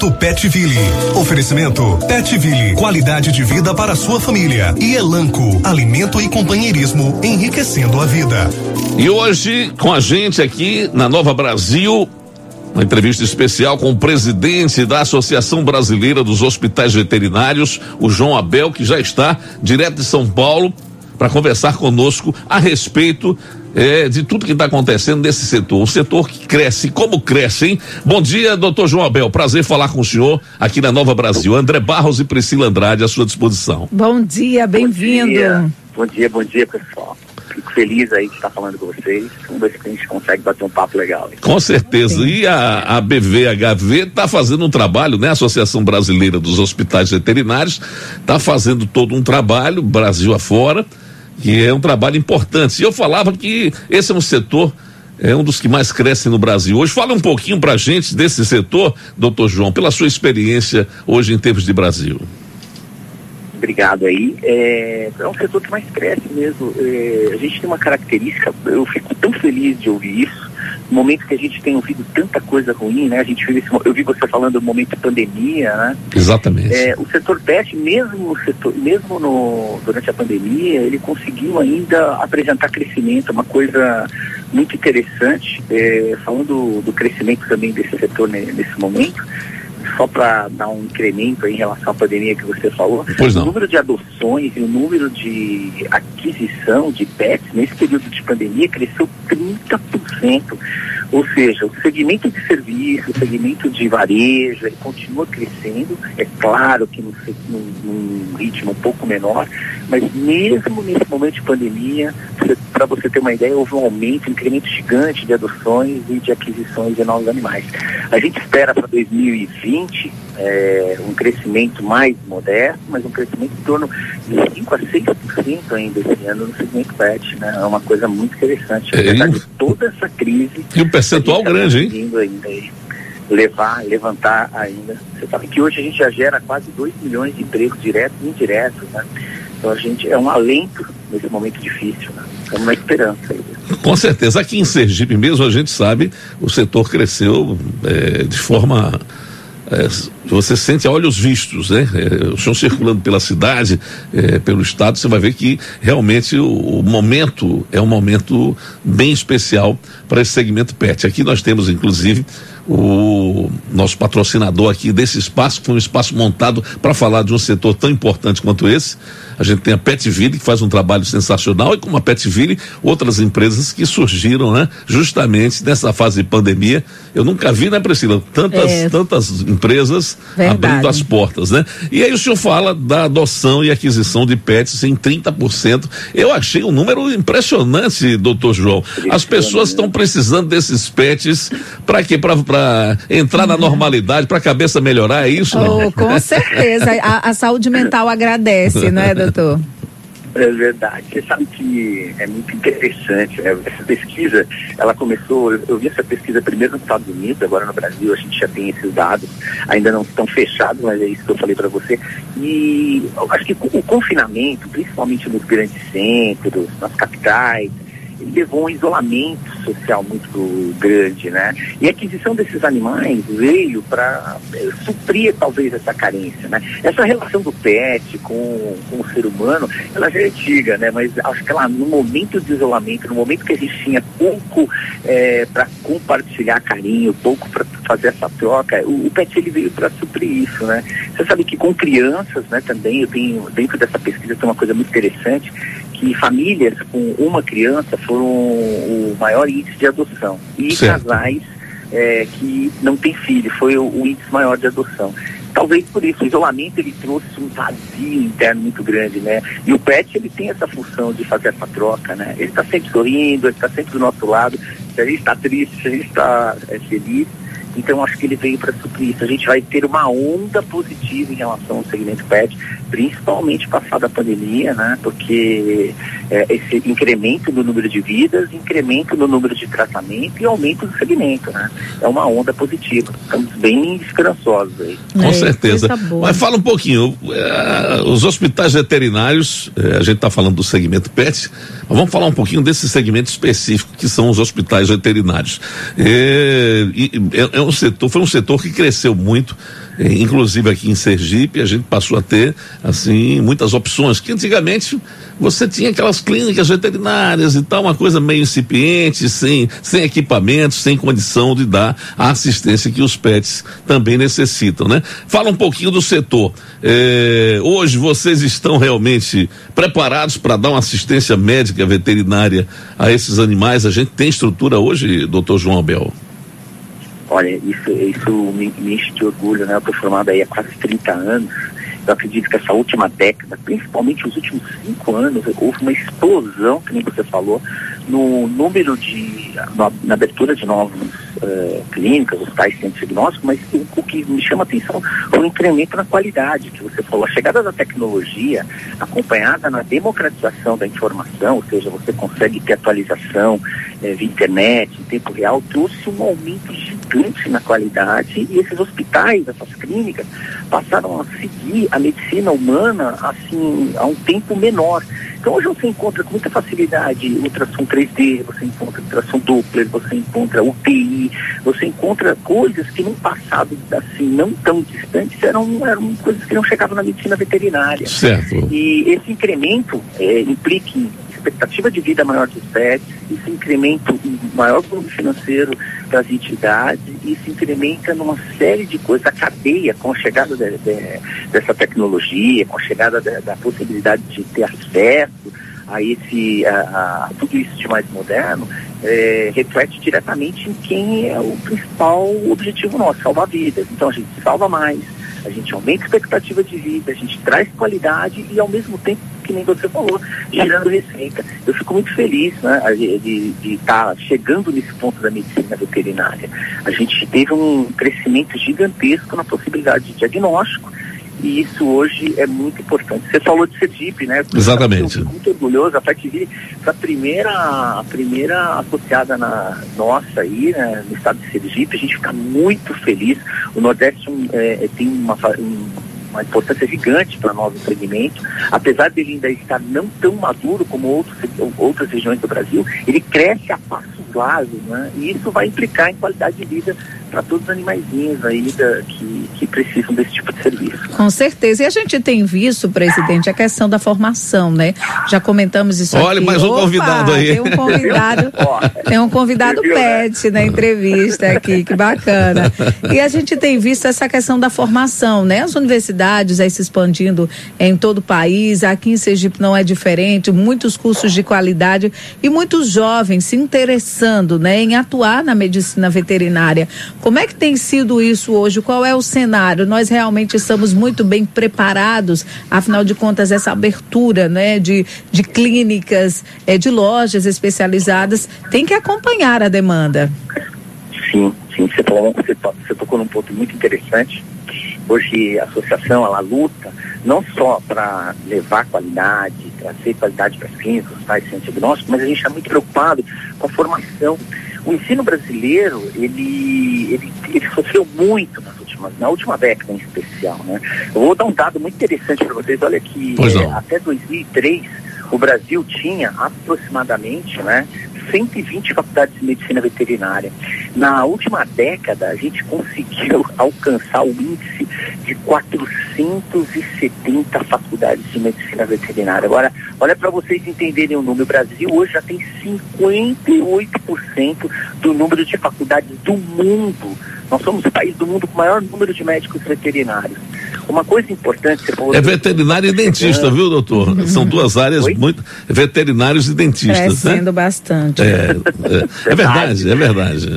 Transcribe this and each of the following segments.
Oferecimento Petville. Oferecimento Petville. Qualidade de vida para sua família. E Elanco. Alimento e companheirismo enriquecendo a vida. E hoje, com a gente aqui na Nova Brasil, uma entrevista especial com o presidente da Associação Brasileira dos Hospitais Veterinários, o João Abel, que já está direto de São Paulo para conversar conosco a respeito é, de tudo que está acontecendo nesse setor. Um setor que cresce, como cresce, hein? Bom dia, doutor João Abel. Prazer falar com o senhor aqui na Nova Brasil. André Barros e Priscila Andrade à sua disposição. Bom dia, bem-vindo. Bom, dia, bom dia, pessoal. Fico feliz aí de estar falando com vocês. Vamos ver se a gente consegue bater um papo legal. Aí. Com certeza. E a, a BVHV está fazendo um trabalho, né? A Associação Brasileira dos Hospitais Veterinários está fazendo todo um trabalho, Brasil afora que é um trabalho importante. E eu falava que esse é um setor é um dos que mais cresce no Brasil hoje. Fala um pouquinho para a gente desse setor, doutor João, pela sua experiência hoje em tempos de Brasil. Obrigado aí. É, é um setor que mais cresce mesmo. É, a gente tem uma característica, eu fico tão feliz de ouvir isso, no momento que a gente tem ouvido tanta coisa ruim, né? A gente vive esse, eu vi você falando do momento de pandemia, né? Exatamente. É, o setor pet, mesmo setor, mesmo no, durante a pandemia, ele conseguiu ainda apresentar crescimento, uma coisa muito interessante. É, falando do crescimento também desse setor nesse momento, só para dar um incremento em relação à pandemia que você falou, o número de adoções e o número de aquisição de pets nesse período de pandemia cresceu 30%. Ou seja, o segmento de serviço, o segmento de varejo, ele continua crescendo, é claro que num, num, ritmo um pouco menor, mas mesmo nesse momento de pandemia, para você ter uma ideia, houve um aumento, um incremento gigante de adoções e de aquisições de novos animais. A gente espera para 2020 é, um crescimento mais modesto, mas um crescimento em torno de 5 a 6% ainda esse ano no segmento pet, né? É uma coisa muito interessante. É, Apesar de toda essa crise. E um percentual tá grande, hein? Ainda aí, levar, levantar ainda. Você sabe que hoje a gente já gera quase 2 milhões de empregos diretos e indiretos, né? Então a gente é um alento nesse momento difícil, né? Estamos na esperança aí. Com certeza. Aqui em Sergipe mesmo, a gente sabe, o setor cresceu é, de forma é, você sente a olhos vistos, né? É, o senhor circulando pela cidade, é, pelo estado, você vai ver que realmente o, o, momento é um momento bem especial para esse segmento PET. Aqui nós temos, inclusive, o nosso patrocinador aqui desse espaço, que foi um espaço montado para falar de um setor tão importante quanto esse. A gente tem a Petville, que faz um trabalho sensacional, e como a Petville, outras empresas que surgiram, né? Justamente nessa fase de pandemia. Eu nunca vi, né, Priscila? Tantas, é. tantas empresas Verdade. abrindo as portas, né? E aí o senhor fala da adoção e aquisição de pets em 30%. Eu achei um número impressionante, doutor João. As pessoas estão precisando desses pets para quê? Para entrar na normalidade, para a cabeça melhorar, é isso? Oh, com certeza. A, a, saúde mental agradece, não é, É verdade. Você sabe que é muito interessante. Né? Essa pesquisa, ela começou, eu vi essa pesquisa primeiro nos Estados Unidos, agora no Brasil a gente já tem esses dados, ainda não estão fechados, mas é isso que eu falei para você. E acho que o confinamento, principalmente nos grandes centros, nas capitais, ele levou um isolamento social muito grande, né? E a aquisição desses animais veio para é, suprir talvez essa carência, né? Essa relação do pet com, com o ser humano, ela já é antiga, né? Mas acho que ela no momento de isolamento, no momento que a gente tinha pouco é, para compartilhar carinho, pouco para fazer essa troca, o, o pet ele veio para suprir isso, né? Você sabe que com crianças, né? Também eu tenho dentro dessa pesquisa tem uma coisa muito interessante que famílias com uma criança foram o maior índice de adoção. E certo. casais é, que não têm filho, foi o, o, índice maior de adoção. Talvez por isso, o isolamento ele trouxe um vazio interno muito grande, né? E o pet ele tem essa função de fazer essa troca, né? Ele está sempre sorrindo, ele está sempre do nosso lado. Se a gente está triste, se a gente está é, feliz, então acho que ele veio para suprir isso. A gente vai ter uma onda positiva em relação ao segmento pet, principalmente passada a pandemia, né? Porque é, esse incremento no número de vidas, incremento no número de tratamento e aumento do segmento, né? É uma onda positiva. Estamos bem esperançosos aí. Com é, certeza. Mas fala um pouquinho, é, os hospitais veterinários, é, a gente está falando do segmento PET, mas vamos falar um pouquinho desse segmento específico que são os hospitais veterinários. É, é, é um setor, foi um setor que cresceu muito inclusive aqui em Sergipe, a gente passou a ter, assim, muitas opções, que antigamente você tinha aquelas clínicas veterinárias e tal, uma coisa meio incipiente, sem, sem equipamentos, sem condição de dar a assistência que os pets também necessitam, né? Fala um pouquinho do setor. É, hoje vocês estão realmente preparados para dar uma assistência médica veterinária a esses animais? A gente tem estrutura hoje, doutor João Abel? Olha, isso, isso me, me enche de orgulho, né? Eu estou formado aí há quase 30 anos. Eu acredito que essa última década, principalmente os últimos cinco anos, houve uma explosão, que nem você falou, no número de. na, na abertura de novos uh, clínicas, hospitais, centros diagnósticos, mas o, o, que me chama a atenção foi o incremento na qualidade que você falou. A chegada da tecnologia, acompanhada na democratização da informação, ou seja, você consegue ter atualização eh, via internet, em tempo real, trouxe um aumento gigante na qualidade e esses hospitais, essas clínicas, passaram a seguir a medicina humana assim a um tempo menor. Então hoje você encontra com muita facilidade ultrassom 3D, você encontra ultrassom Doppler, você encontra UTI, você encontra coisas que no passado, assim, não tão distantes, eram, eram coisas que não chegavam na medicina veterinária. Certo. E esse incremento é, implica em expectativa de vida maior dos pets, isso incrementa um maior volume financeiro das entidades, isso incrementa numa série de coisas, a cadeia com a chegada de, de, dessa tecnologia, com a chegada de, da possibilidade de ter acesso a esse a, a tudo isso de mais moderno, é, reflete diretamente em quem é o principal objetivo nosso, salvar vidas. Então a gente salva mais, a gente aumenta a expectativa de vida, a gente traz qualidade e ao mesmo tempo, que nem você falou, gerando receita. Eu fico muito feliz né, de estar tá chegando nesse ponto da medicina veterinária. A gente teve um crescimento gigantesco na possibilidade de diagnóstico e isso hoje é muito importante. Você falou de Sergipe, né? Exatamente. Eu muito orgulhoso, a FATV foi a primeira, a primeira associada na nossa aí, né, no estado de Sergipe, a gente fica muito feliz. O Nordeste é, tem uma, um, uma importância gigante para nós no segmento, apesar dele ainda estar não tão maduro como outros, outras regiões do Brasil, ele cresce a passos largos, né? E isso vai implicar em qualidade de vida para todos os animaizinhos aí da, que, que precisam desse tipo de serviço. Com certeza. E a gente tem visto, presidente, a questão da formação, né? Já comentamos isso Olha, aqui. mais um Opa, convidado aí. Tem um convidado, tem um convidado pet na entrevista aqui, que bacana. E a gente tem visto essa questão da formação, né? As universidades aí se expandindo em todo o país, aqui em Sergipe não é diferente, muitos cursos de qualidade e muitos jovens se interessando, né, em atuar na medicina veterinária. Como é que tem sido isso hoje? Qual é o cenário? Nós realmente estamos muito bem preparados, afinal de contas, essa abertura né, de, de clínicas, é, de lojas especializadas, tem que acompanhar a demanda. Sim, sim, você, falou, você, você tocou num ponto muito interessante. Hoje a associação ela luta não só para levar qualidade, trazer qualidade para as clínicas, hospitais, centros diagnósticos, mas a gente está muito preocupado com a formação o ensino brasileiro, ele, ele, ele sofreu muito nas últimas, na última década em especial, né? Eu vou dar um dado muito interessante para vocês. Olha que é, até 2003 o Brasil tinha aproximadamente, né, 120 faculdades de medicina veterinária. Na última década, a gente conseguiu alcançar o índice de 470 faculdades de medicina veterinária. Agora, olha para vocês entenderem o número. O Brasil hoje já tem 58% do número de faculdades do mundo. Nós somos o país do mundo com o maior número de médicos veterinários. Uma coisa importante, você falou. É veterinário e dentista, viu, doutor? Uhum. São duas áreas Oi? muito. Veterinários e dentistas. Né? Crescendo né? bastante. É, é, é, verdade, é verdade.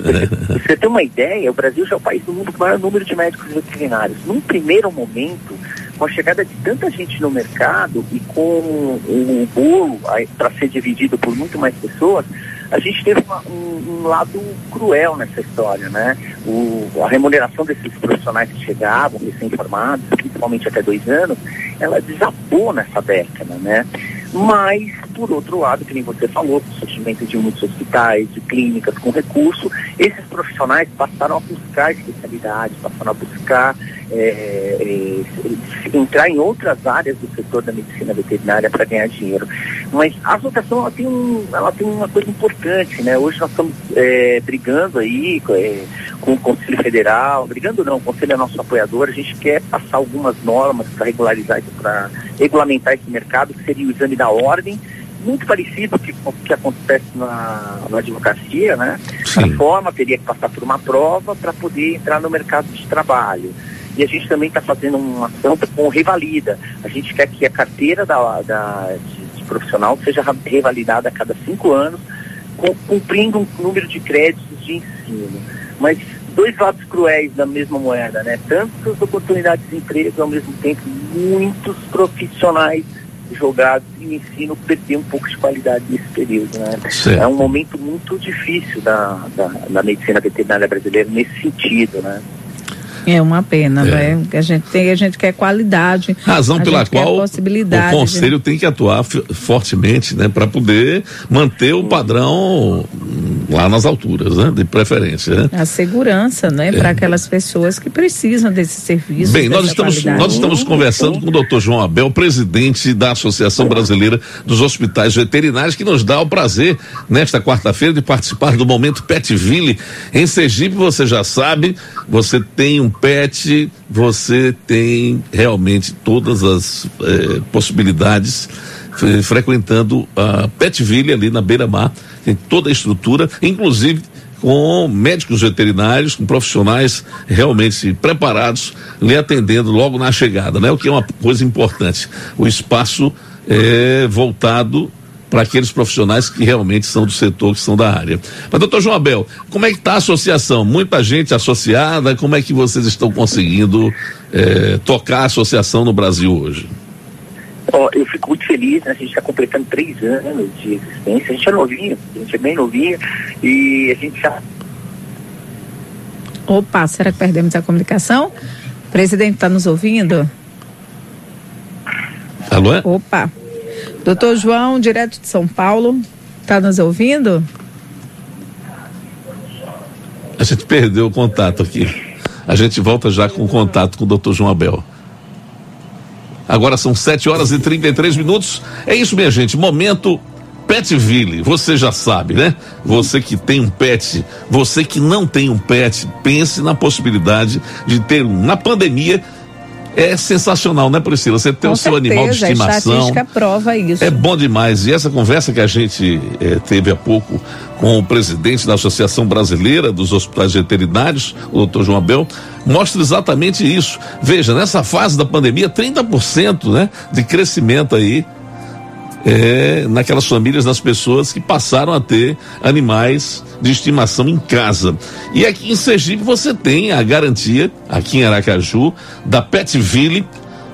Você tem uma ideia, o Brasil já é o país do mundo com o maior número de médicos veterinários. Num primeiro momento, com a chegada de tanta gente no mercado e com o bolo para ser dividido por muito mais pessoas, a gente teve uma, um, um, lado cruel nessa história, né? O, a remuneração desses profissionais que chegavam, recém-formados, principalmente até dois anos, ela desabou nessa década, né? Mas, por outro lado, que nem você falou, com o surgimento de muitos hospitais, de clínicas com recurso, esses profissionais passaram a buscar especialidade, passaram a buscar é, é, entrar em outras áreas do setor da medicina veterinária para ganhar dinheiro. Mas a associação ela tem, um, ela tem uma coisa importante, né? Hoje nós estamos é, brigando aí é, com o Conselho Federal, brigando não, o Conselho é nosso apoiador, a gente quer passar algumas normas para regularizar para regulamentar esse mercado, que seria o exame da ordem, muito parecido com o que acontece na, na advocacia, né? A forma teria que passar por uma prova para poder entrar no mercado de trabalho. E a gente também está fazendo uma ação com o Revalida. A gente quer que a carteira da, da profissional seja revalidada a cada cinco anos, cumprindo um número de créditos de ensino. Mas dois lados cruéis da mesma moeda, né? Tantas oportunidades de emprego, ao mesmo tempo, muitos profissionais jogados e o ensino perder um pouco de qualidade nesse período, né? É um momento muito difícil da, da, da medicina veterinária brasileira nesse sentido, né? É uma pena, é. né? A gente tem, a gente quer qualidade. Razão pela qual o conselho de... tem que atuar fortemente, né, para poder manter o padrão lá nas alturas, né, de preferência. Né? A segurança, né, é. para aquelas pessoas que precisam desse serviço. Bem, nós estamos qualidade. nós estamos conversando com o Dr. João Abel, presidente da Associação Brasileira dos Hospitais Veterinários, que nos dá o prazer nesta quarta-feira de participar do momento Petville em Sergipe. Você já sabe, você tem um pet, você tem realmente todas as eh, possibilidades frequentando a Petville ali na beira-mar, tem toda a estrutura, inclusive com médicos veterinários, com profissionais realmente preparados, lhe atendendo logo na chegada, né? O que é uma coisa importante. O espaço é voltado para aqueles profissionais que realmente são do setor, que são da área. Mas, doutor João Abel, como é que está a associação? Muita gente associada, como é que vocês estão conseguindo eh, tocar a associação no Brasil hoje? Oh, eu fico muito feliz, né? a gente está completando três anos de existência, a gente é novinho, a gente é bem novinho e a gente já. Opa, será que perdemos a comunicação? O presidente está nos ouvindo? Alô? Opa. Doutor João, direto de São Paulo, está nos ouvindo? A gente perdeu o contato aqui. A gente volta já com o contato com o doutor João Abel. Agora são 7 horas e 33 minutos. É isso, minha gente. Momento Petville. Você já sabe, né? Você que tem um pet, você que não tem um pet, pense na possibilidade de ter um. Na pandemia, é sensacional, né, Priscila? Você ter Com o seu certeza, animal de estimação. A estatística prova isso. É bom demais. E essa conversa que a gente eh, teve há pouco com o presidente da Associação Brasileira dos Hospitais Veterinários, o doutor João Abel, mostra exatamente isso. Veja, nessa fase da pandemia, 30% né, de crescimento aí é, naquelas famílias das pessoas que passaram a ter animais de estimação em casa. E aqui em Sergipe você tem a garantia, aqui em Aracaju, da Petville.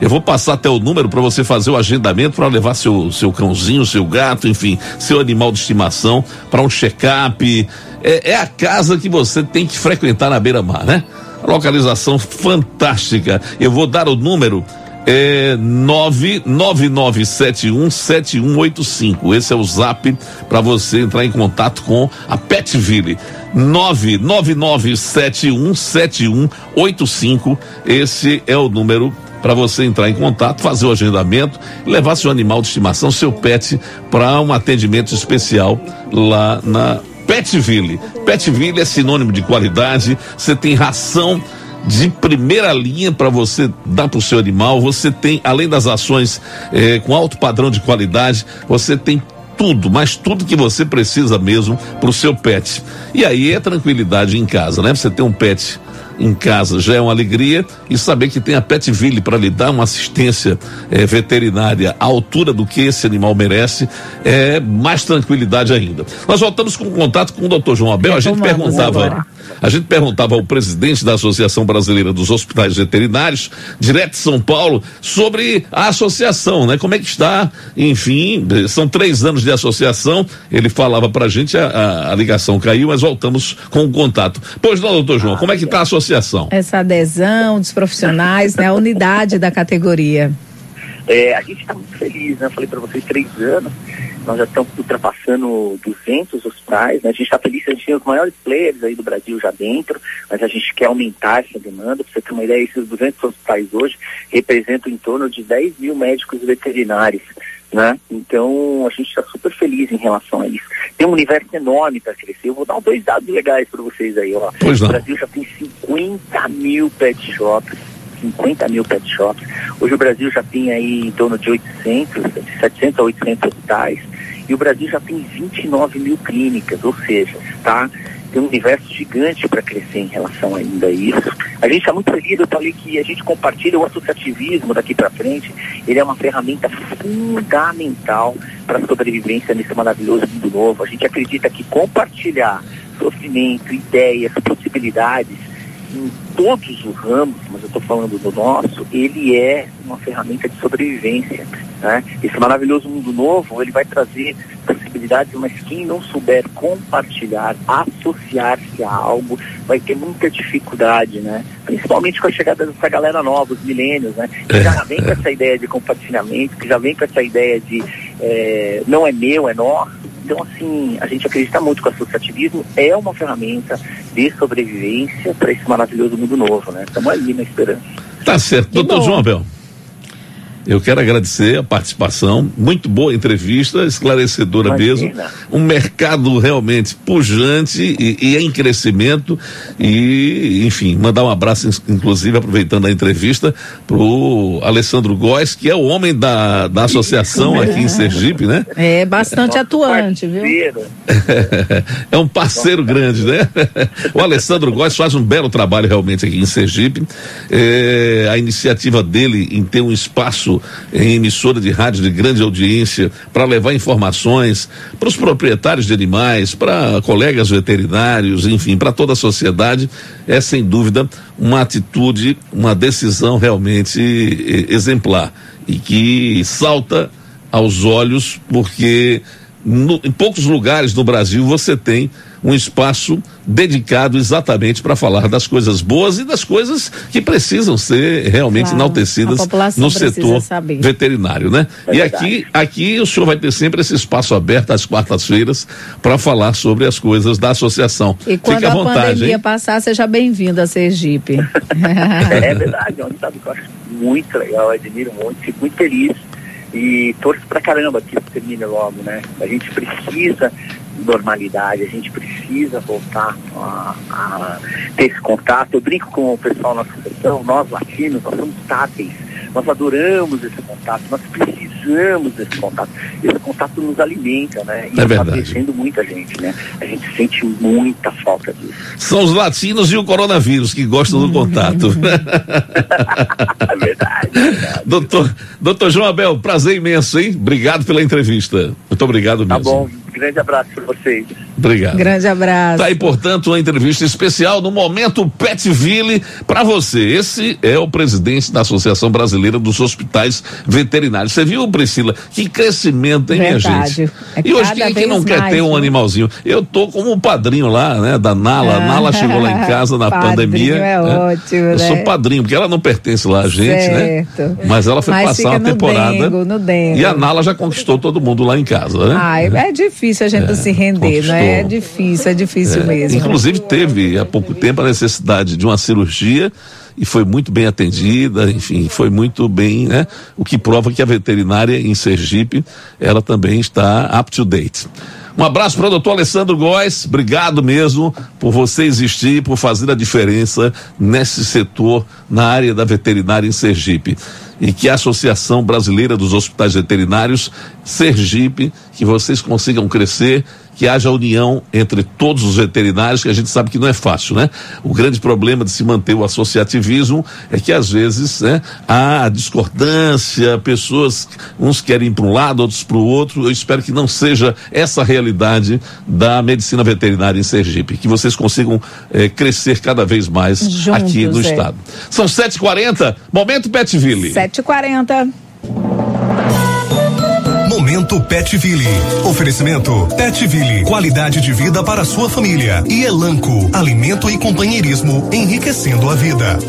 Eu vou passar até o número para você fazer o agendamento para levar seu, seu cãozinho, seu gato, enfim, seu animal de estimação para um check-up. É, é a casa que você tem que frequentar na beira-mar, né? Localização fantástica. Eu vou dar o número é 999717185. Esse é o zap para você entrar em contato com a Petville. 999717185. Esse é o número para você entrar em contato, fazer o agendamento, levar seu animal de estimação, seu pet, para um atendimento especial lá na Petville. Petville é sinônimo de qualidade, você tem ração de primeira linha para você dar para o seu animal. Você tem, além das ações eh, com alto padrão de qualidade, você tem tudo, mas tudo que você precisa mesmo para o seu pet. E aí é tranquilidade em casa, né? Você tem um pet em casa já é uma alegria e saber que tem a Petville para lhe dar uma assistência eh, veterinária à altura do que esse animal merece é mais tranquilidade ainda. Nós voltamos com contato com o doutor João Abel, a gente perguntava. Agora a gente perguntava ao presidente da Associação Brasileira dos Hospitais Veterinários, direto de São Paulo, sobre a associação, né? Como é que está? Enfim, são três anos de associação. Ele falava pra gente, a, a, a ligação caiu, mas voltamos com o contato. Pois não, doutor João, como é que está a associação? Essa adesão dos profissionais, né? A unidade da categoria. É, a gente está muito feliz, né? Eu falei para vocês, três anos, nós já estamos ultrapassando 200 hospitais, né? A gente está feliz, a gente tem os maiores players aí do Brasil já dentro, mas a gente quer aumentar essa demanda. Para você ter uma ideia, esses 200 hospitais hoje representam em torno de 10 mil médicos veterinários. Né? Então a gente está super feliz em relação a isso. Tem um universo enorme para crescer. Eu vou dar dois dados legais para vocês aí. Ó. Pois o Brasil já tem 50 mil pet shops. 50 mil pet shops. Hoje o Brasil já tem aí em torno de 800, de 700 a 800 hospitais. E o Brasil já tem 29 mil clínicas, ou seja, tá? Tem um universo gigante para crescer em relação ainda a isso. A gente está muito feliz, eu falei que a gente compartilha o associativismo daqui para frente, ele é uma ferramenta fundamental para a sobrevivência nesse maravilhoso mundo novo. A gente acredita que compartilhar sofrimento, ideias, possibilidades em todos os ramos, mas eu estou falando do nosso, ele é uma ferramenta de sobrevivência. Né? Esse maravilhoso mundo novo, ele vai trazer possibilidades, mas quem não souber compartilhar, associar-se a algo, vai ter muita dificuldade, né? Principalmente com a chegada dessa galera nova, os milênios, né? Que já vem com essa ideia de compartilhamento, que já vem com essa ideia de é, não é meu, é nosso. Então, assim, a gente acredita muito que o associativismo é uma ferramenta de sobrevivência para esse maravilhoso mundo novo, né? Estamos ali na esperança. Tá certo. Doutor João Abel. Eu quero agradecer a participação, muito boa entrevista, esclarecedora Imagina. mesmo. Um mercado realmente pujante e, e, em crescimento. E, enfim, mandar um abraço, inclusive, aproveitando a entrevista, para o Alessandro Góes, que é o homem da, da associação aqui em Sergipe, né? É bastante é atuante, viu? é um parceiro grande, né? o Alessandro Góes faz um belo trabalho realmente aqui em Sergipe. É, a iniciativa dele em ter um espaço em emissora de rádio de grande audiência para levar informações para os proprietários de animais, para colegas veterinários, enfim, para toda a sociedade, é sem dúvida uma atitude, uma decisão realmente exemplar. E que salta aos olhos porque no, em poucos lugares no Brasil você tem um espaço dedicado exatamente para falar das coisas boas e das coisas que precisam ser realmente claro, enaltecidas no setor saber. veterinário, né? É e aqui, aqui o senhor vai ter sempre esse espaço aberto às quartas-feiras para falar sobre as coisas da associação. E quando Fique à vontade, a pandemia hein? passar, seja bem-vindo a Sergipe. é verdade, é um que eu acho muito legal, admiro muito, fico muito feliz e torço pra caramba que termine logo, né? A gente precisa normalidade, a gente precisa voltar a, a, ter esse contato. Eu brinco com o pessoal na associação, nós latinos, nós somos táteis, nós adoramos esse contato, nós precisamos desse contato. Esse contato nos alimenta, né? E é está crescendo muita gente, né? A gente sente muita falta disso. São os latinos e o coronavírus que gostam do contato. é verdade. É verdade. Doutor, doutor João Abel, prazer imenso, hein? Obrigado pela entrevista. Muito obrigado tá mesmo. Tá bom. Grande abraço para vocês. Obrigado. Grande abraço. Tá aí, portanto, uma entrevista especial no Momento Petville para você. Esse é o presidente da Associação Brasileira dos Hospitais Veterinários. Você viu, Priscila? Que crescimento, hein, Verdade. minha gente? É e hoje quem, é que não quer ter um né? animalzinho? Eu tô como um padrinho lá, né, da Nala. A Nala chegou lá em casa na pandemia. É né? ótimo, Eu né? sou padrinho, porque ela não pertence lá a gente, né? certo. né? Mas ela foi Mas passar uma temporada. Dengo, no dengo. E a Nala já conquistou todo mundo lá em casa, né? Ah, é difícil difícil a gente é, se render, não é? Difícil, é difícil é. mesmo. Inclusive teve há pouco tempo a necessidade de uma cirurgia e foi muito bem atendida, enfim, foi muito bem, né? O que prova que a veterinária em Sergipe, ela também está up to date. Um abraço para o doutor Alessandro Góes, obrigado mesmo por você existir, por fazer a diferença nesse setor, na área da veterinária em Sergipe e que a Associação Brasileira dos Hospitais Veterinários, Sergipe, que vocês consigam crescer que haja união entre todos os veterinários, que a gente sabe que não é fácil, né? O grande problema de se manter o associativismo é que às vezes né, há discordância, pessoas, uns querem ir para um lado, outros para o outro. Eu espero que não seja essa a realidade da medicina veterinária em Sergipe, que vocês consigam eh, crescer cada vez mais Juntos, aqui no é. estado. São 7h40, momento Petville. 7h40. Momento Petville. Oferecimento Petville. Qualidade de vida para sua família. E Elanco. Alimento e companheirismo enriquecendo a vida.